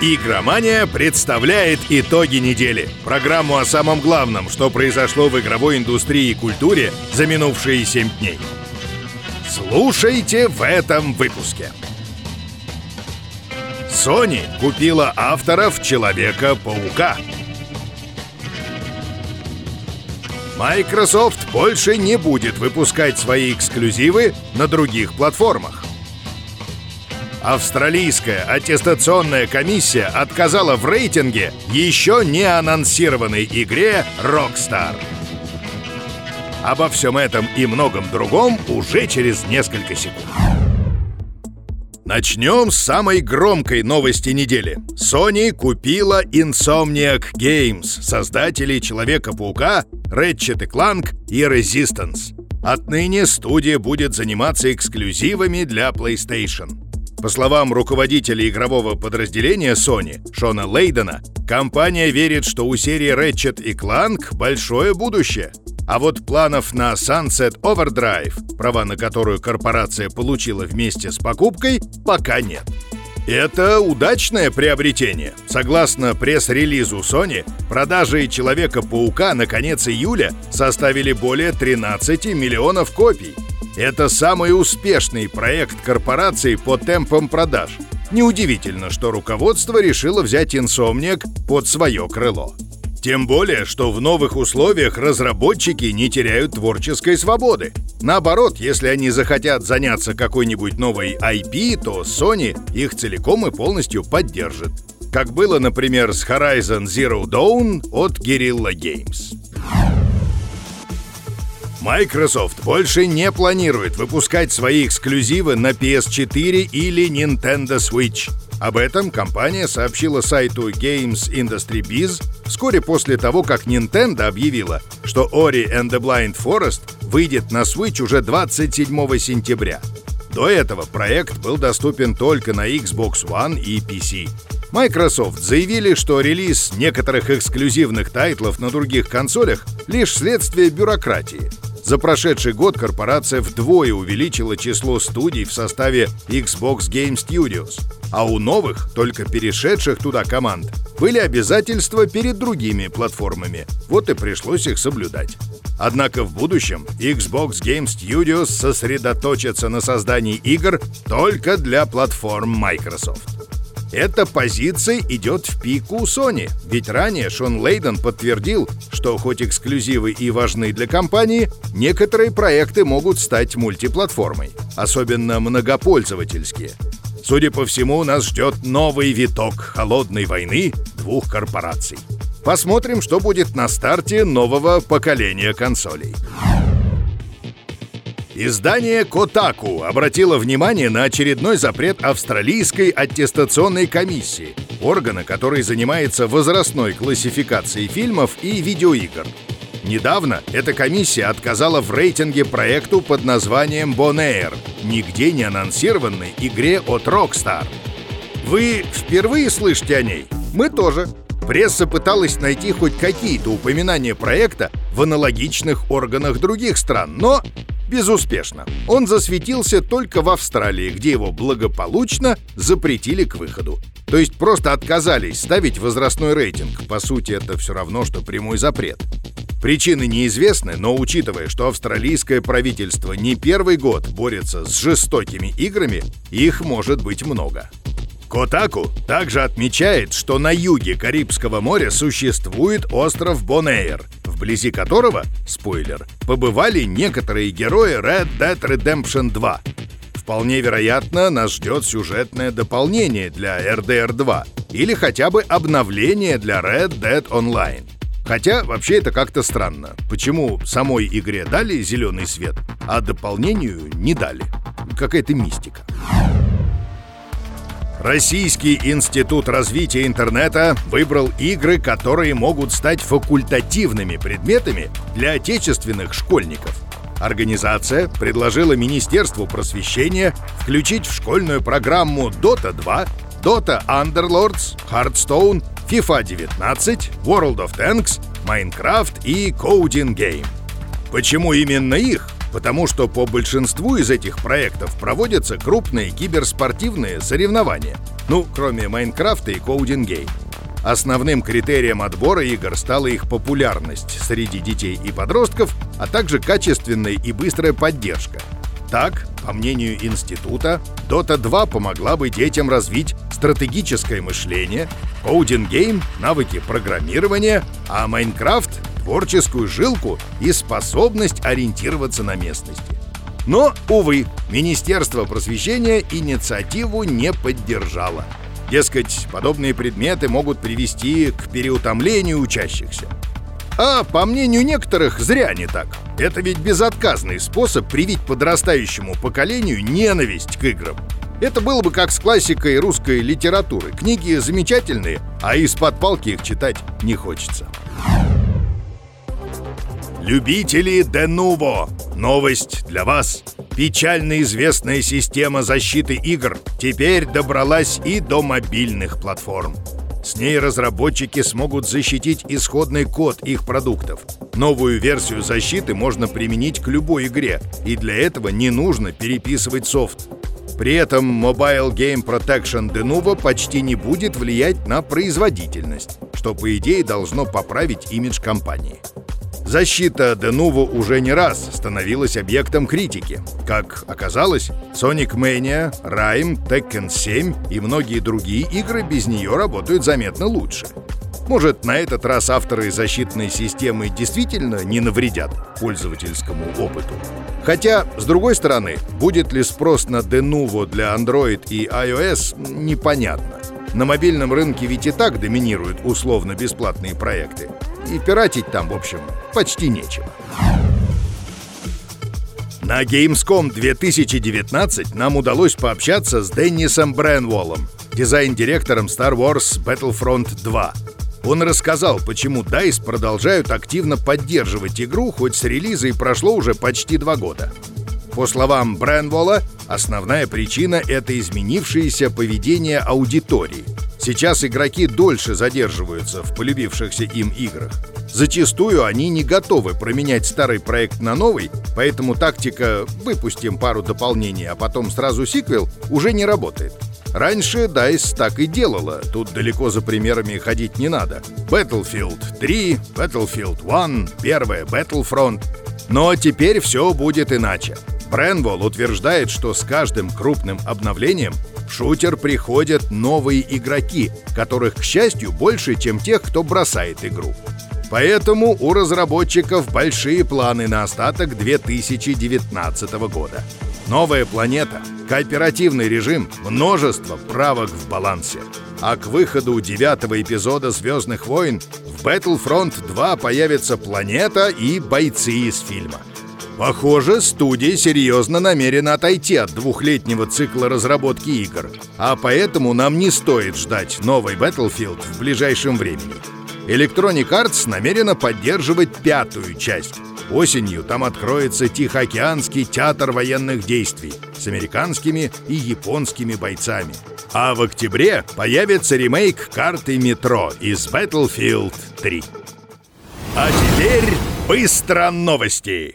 Игромания представляет итоги недели. Программу о самом главном, что произошло в игровой индустрии и культуре за минувшие 7 дней. Слушайте в этом выпуске. Sony купила авторов Человека-паука. Microsoft больше не будет выпускать свои эксклюзивы на других платформах. Австралийская аттестационная комиссия отказала в рейтинге еще не анонсированной игре Rockstar. Обо всем этом и многом другом уже через несколько секунд. Начнем с самой громкой новости недели. Sony купила Insomniac Games, создателей Человека-паука, Ratchet Clank и Resistance. Отныне студия будет заниматься эксклюзивами для PlayStation. По словам руководителя игрового подразделения Sony, Шона Лейдена, компания верит, что у серии Ratchet и Clank большое будущее. А вот планов на Sunset Overdrive, права на которую корпорация получила вместе с покупкой, пока нет. Это удачное приобретение. Согласно пресс-релизу Sony, продажи Человека-паука на конец июля составили более 13 миллионов копий. Это самый успешный проект корпорации по темпам продаж. Неудивительно, что руководство решило взять Insomniac под свое крыло. Тем более, что в новых условиях разработчики не теряют творческой свободы. Наоборот, если они захотят заняться какой-нибудь новой IP, то Sony их целиком и полностью поддержит. Как было, например, с Horizon Zero Dawn от Guerrilla Games. Microsoft больше не планирует выпускать свои эксклюзивы на PS4 или Nintendo Switch. Об этом компания сообщила сайту Games Industry Biz вскоре после того, как Nintendo объявила, что Ori and the Blind Forest выйдет на Switch уже 27 сентября. До этого проект был доступен только на Xbox One и PC. Microsoft заявили, что релиз некоторых эксклюзивных тайтлов на других консолях лишь следствие бюрократии – за прошедший год корпорация вдвое увеличила число студий в составе Xbox Game Studios, а у новых, только перешедших туда команд, были обязательства перед другими платформами, вот и пришлось их соблюдать. Однако в будущем Xbox Game Studios сосредоточатся на создании игр только для платформ Microsoft. Эта позиция идет в пику Sony, ведь ранее Шон Лейден подтвердил, что хоть эксклюзивы и важны для компании, некоторые проекты могут стать мультиплатформой, особенно многопользовательские. Судя по всему, нас ждет новый виток холодной войны двух корпораций. Посмотрим, что будет на старте нового поколения консолей. Издание «Котаку» обратило внимание на очередной запрет австралийской аттестационной комиссии, органа, который занимается возрастной классификацией фильмов и видеоигр. Недавно эта комиссия отказала в рейтинге проекту под названием «Бонэйр», нигде не анонсированной игре от Rockstar. Вы впервые слышите о ней? Мы тоже. Пресса пыталась найти хоть какие-то упоминания проекта в аналогичных органах других стран, но Безуспешно. Он засветился только в Австралии, где его благополучно запретили к выходу. То есть просто отказались ставить возрастной рейтинг. По сути, это все равно, что прямой запрет. Причины неизвестны, но учитывая, что австралийское правительство не первый год борется с жестокими играми, их может быть много. Котаку также отмечает, что на юге Карибского моря существует остров Бонэйр, вблизи которого, спойлер, побывали некоторые герои Red Dead Redemption 2. Вполне вероятно, нас ждет сюжетное дополнение для RDR 2 или хотя бы обновление для Red Dead Online. Хотя, вообще это как-то странно. Почему самой игре дали зеленый свет, а дополнению не дали? Какая-то мистика. Российский институт развития интернета выбрал игры, которые могут стать факультативными предметами для отечественных школьников. Организация предложила Министерству просвещения включить в школьную программу Dota 2, Dota Underlords, Hearthstone, FIFA 19, World of Tanks, Minecraft и Coding Game. Почему именно их? Потому что по большинству из этих проектов проводятся крупные киберспортивные соревнования. Ну, кроме Майнкрафта и Game. Основным критерием отбора игр стала их популярность среди детей и подростков, а также качественная и быстрая поддержка. Так, по мнению института, Dota 2 помогла бы детям развить стратегическое мышление, Coding Game — навыки программирования, а Minecraft — творческую жилку и способность ориентироваться на местности. Но, увы, Министерство просвещения инициативу не поддержало. Дескать, подобные предметы могут привести к переутомлению учащихся. А по мнению некоторых, зря не так. Это ведь безотказный способ привить подрастающему поколению ненависть к играм. Это было бы как с классикой русской литературы. Книги замечательные, а из-под палки их читать не хочется. Любители Денуво! Новость для вас! Печально известная система защиты игр теперь добралась и до мобильных платформ. С ней разработчики смогут защитить исходный код их продуктов. Новую версию защиты можно применить к любой игре, и для этого не нужно переписывать софт. При этом Mobile Game Protection Denuvo почти не будет влиять на производительность, что, по идее, должно поправить имидж компании. Защита Denuvo уже не раз становилась объектом критики. Как оказалось, Sonic Mania, Rime, Tekken 7 и многие другие игры без нее работают заметно лучше. Может, на этот раз авторы защитной системы действительно не навредят пользовательскому опыту? Хотя, с другой стороны, будет ли спрос на Denuvo для Android и iOS, непонятно. На мобильном рынке ведь и так доминируют условно-бесплатные проекты. И пиратить там, в общем, почти нечего. На Gamescom 2019 нам удалось пообщаться с Деннисом Бренволлом, дизайн-директором Star Wars Battlefront 2. Он рассказал, почему DICE продолжают активно поддерживать игру, хоть с релиза и прошло уже почти два года. По словам Бренволла, основная причина — это изменившееся поведение аудитории — Сейчас игроки дольше задерживаются в полюбившихся им играх. Зачастую они не готовы променять старый проект на новый, поэтому тактика «выпустим пару дополнений, а потом сразу сиквел» уже не работает. Раньше DICE так и делала, тут далеко за примерами ходить не надо. Battlefield 3, Battlefield 1, первая Battlefront. Но теперь все будет иначе. Бренволл утверждает, что с каждым крупным обновлением в шутер приходят новые игроки, которых, к счастью, больше, чем тех, кто бросает игру. Поэтому у разработчиков большие планы на остаток 2019 года. Новая планета, кооперативный режим, множество правок в балансе. А к выходу девятого эпизода «Звездных войн» в Battlefront 2 появится планета и бойцы из фильма. Похоже, студия серьезно намерена отойти от двухлетнего цикла разработки игр, а поэтому нам не стоит ждать новый Battlefield в ближайшем времени. Electronic Arts намерена поддерживать пятую часть. Осенью там откроется Тихоокеанский театр военных действий с американскими и японскими бойцами. А в октябре появится ремейк карты метро из Battlefield 3. А теперь быстро новости!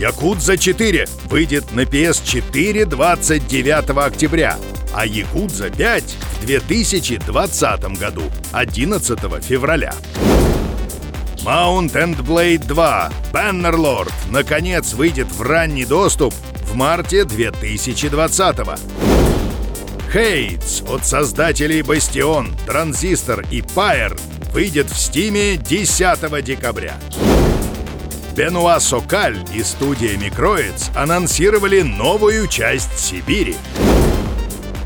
Якудза 4 выйдет на PS4 29 октября, а Якудза 5 в 2020 году 11 февраля. Mount and Blade 2 Bannerlord наконец выйдет в ранний доступ в марте 2020 -го. Хейтс от создателей Бастион, Транзистор и Пайер выйдет в Стиме 10 декабря. Бенуа Сокаль и студия Микроиц анонсировали новую часть Сибири.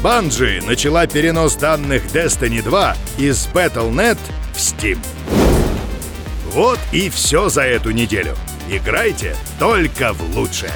Банджи начала перенос данных Destiny 2 из Battle.net в Steam. Вот и все за эту неделю. Играйте только в лучшее.